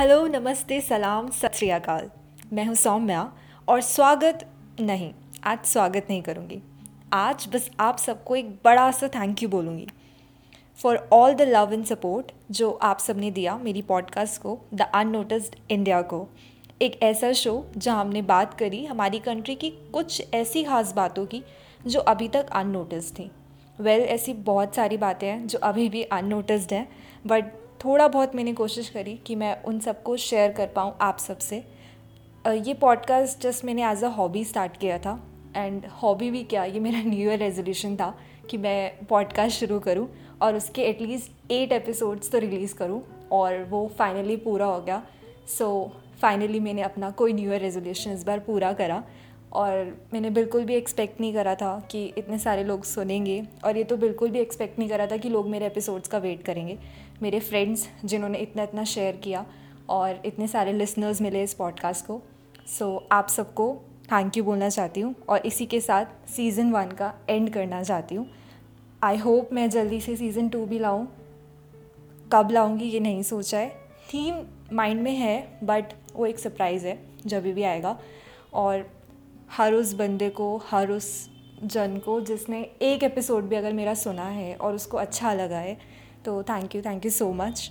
Hello नमस्ते सलाम सत श्री अकाल। मैं हूँ सौम्या और स्वागत नहीं आज स्वागत नहीं करूँगी। आज बस आप सबको एक बड़ा सा थैंक यू बोलूँगी। For all the love and support जो आप सबने दिया मेरी पॉडकास्ट को द अननोटिस्ड इंडिया को। एक ऐसा शो जहाँ हमने बात करी हमारी कंट्री की कुछ ऐसी खास बातों की जो अभी तक अननोटिस थी। वेल well, ऐसी बहुत सारी बातें हैं जो अभी भी अननोटिस्ड हैं बट थोड़ा बहुत मैंने कोशिश करी कि मैं उन सबको शेयर कर पाऊँ आप सबसे। ये पॉडकास्ट जस्ट मैंने एज अ हॉबी स्टार्ट किया था एंड हॉबी भी क्या ये मेरा न्यू ईयर रेजोल्यूशन था कि मैं पॉडकास्ट शुरू करूँ और उसके एटलीस्ट एट एपिसोड्स तो रिलीज़ करूँ और वो फाइनली पूरा हो गया। सो so, फाइनली मैंने अपना कोई न्यू ईयर रेजोल्यूशन इस बार पूरा करा। और मैंने बिल्कुल भी एक्सपेक्ट नहीं करा था कि इतने सारे लोग सुनेंगे और ये तो बिल्कुल भी एक्सपेक्ट नहीं करा था कि लोग मेरे एपिसोड्स का वेट करेंगे। मेरे फ्रेंड्स जिन्होंने इतना इतना शेयर किया और इतने सारे लिसनर्स मिले इस पॉडकास्ट को। सो so, आप सबको थैंक यू बोलना चाहती हूँ और इसी के साथ सीज़न वन का एंड करना चाहती हूँ। आई होप मैं जल्दी से सीज़न टू भी लाऊँ। कब लाऊँगी ये नहीं सोचा है। थीम माइंड में है बट वो एक सरप्राइज़ है जब भी आएगा। और हर उस बंदे को, हर उस जन को जिसने एक एपिसोड भी अगर मेरा सुना है और उसको अच्छा लगा है तो thank you thank you so much